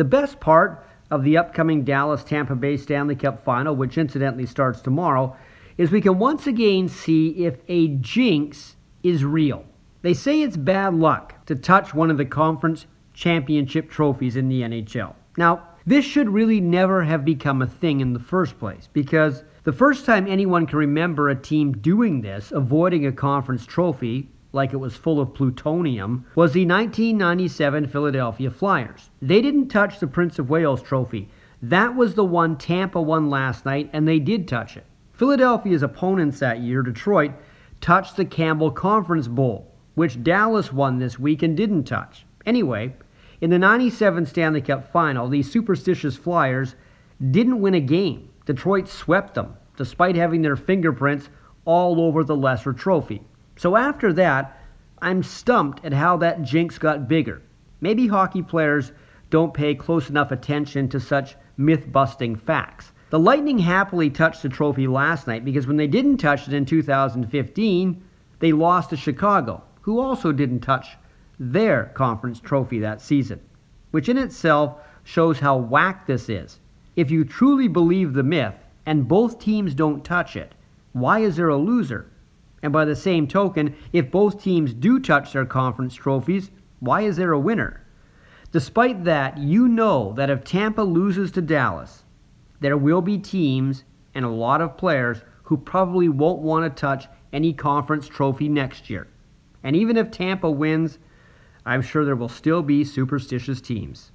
The best part of the upcoming Dallas Tampa Bay Stanley Cup final, which incidentally starts tomorrow, is we can once again see if a jinx is real. They say it's bad luck to touch one of the conference championship trophies in the NHL. Now, this should really never have become a thing in the first place because the first time anyone can remember a team doing this, avoiding a conference trophy, like it was full of plutonium, was the 1997 Philadelphia Flyers. They didn't touch the Prince of Wales trophy. That was the one Tampa won last night, and they did touch it. Philadelphia's opponents that year, Detroit, touched the Campbell Conference Bowl, which Dallas won this week and didn't touch. Anyway, in the 97 Stanley Cup final, these superstitious Flyers didn't win a game. Detroit swept them, despite having their fingerprints all over the lesser trophy. So after that, I'm stumped at how that jinx got bigger. Maybe hockey players don't pay close enough attention to such myth busting facts. The Lightning happily touched the trophy last night because when they didn't touch it in 2015, they lost to Chicago, who also didn't touch their conference trophy that season, which in itself shows how whack this is. If you truly believe the myth and both teams don't touch it, why is there a loser? And by the same token, if both teams do touch their conference trophies, why is there a winner? Despite that, you know that if Tampa loses to Dallas, there will be teams and a lot of players who probably won't want to touch any conference trophy next year. And even if Tampa wins, I'm sure there will still be superstitious teams.